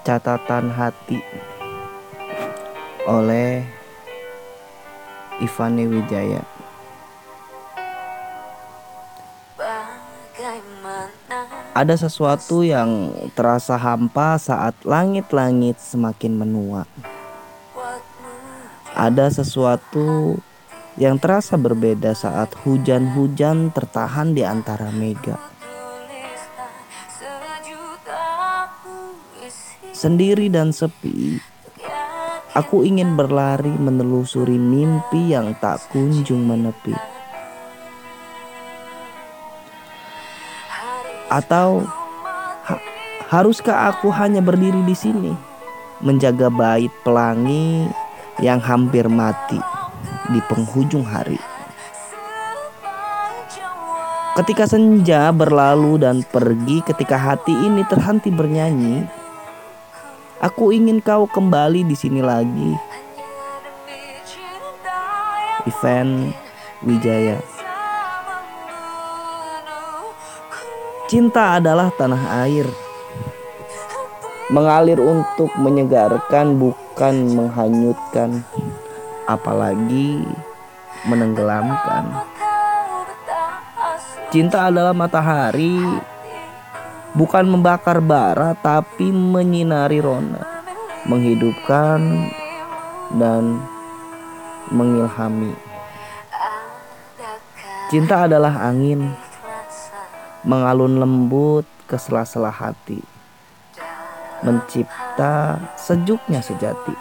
Catatan Hati oleh Ivani Wijaya. Ada sesuatu yang terasa hampa saat langit-langit semakin menua. Ada sesuatu yang terasa berbeda saat hujan-hujan tertahan di antara mega. Sendiri dan sepi, aku ingin berlari menelusuri mimpi yang tak kunjung menepi. Atau ha haruskah aku hanya berdiri di sini, menjaga bait pelangi yang hampir mati di penghujung hari? Ketika senja berlalu dan pergi, ketika hati ini terhenti bernyanyi, aku ingin kau kembali di sini lagi. Event Wijaya. Cinta adalah tanah air. Mengalir untuk menyegarkan bukan menghanyutkan, apalagi menenggelamkan. Cinta adalah matahari, bukan membakar bara tapi menyinari rona, menghidupkan dan mengilhami. Cinta adalah angin mengalun lembut ke sela-sela hati, mencipta sejuknya sejati,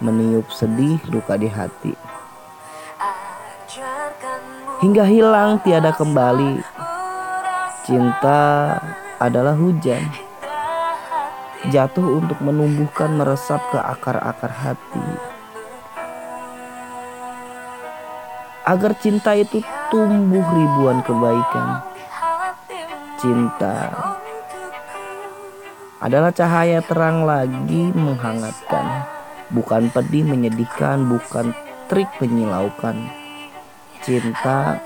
meniup sedih luka di hati, hingga hilang tiada kembali. Cinta adalah hujan, jatuh untuk menumbuhkan meresap ke akar-akar hati. Agar cinta itu tumbuh ribuan kebaikan cinta adalah cahaya terang lagi menghangatkan, bukan pedih menyedihkan, bukan trik menyilaukan. Cinta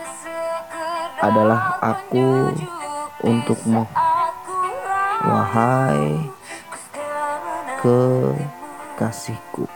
adalah aku untukmu, wahai kekasihku.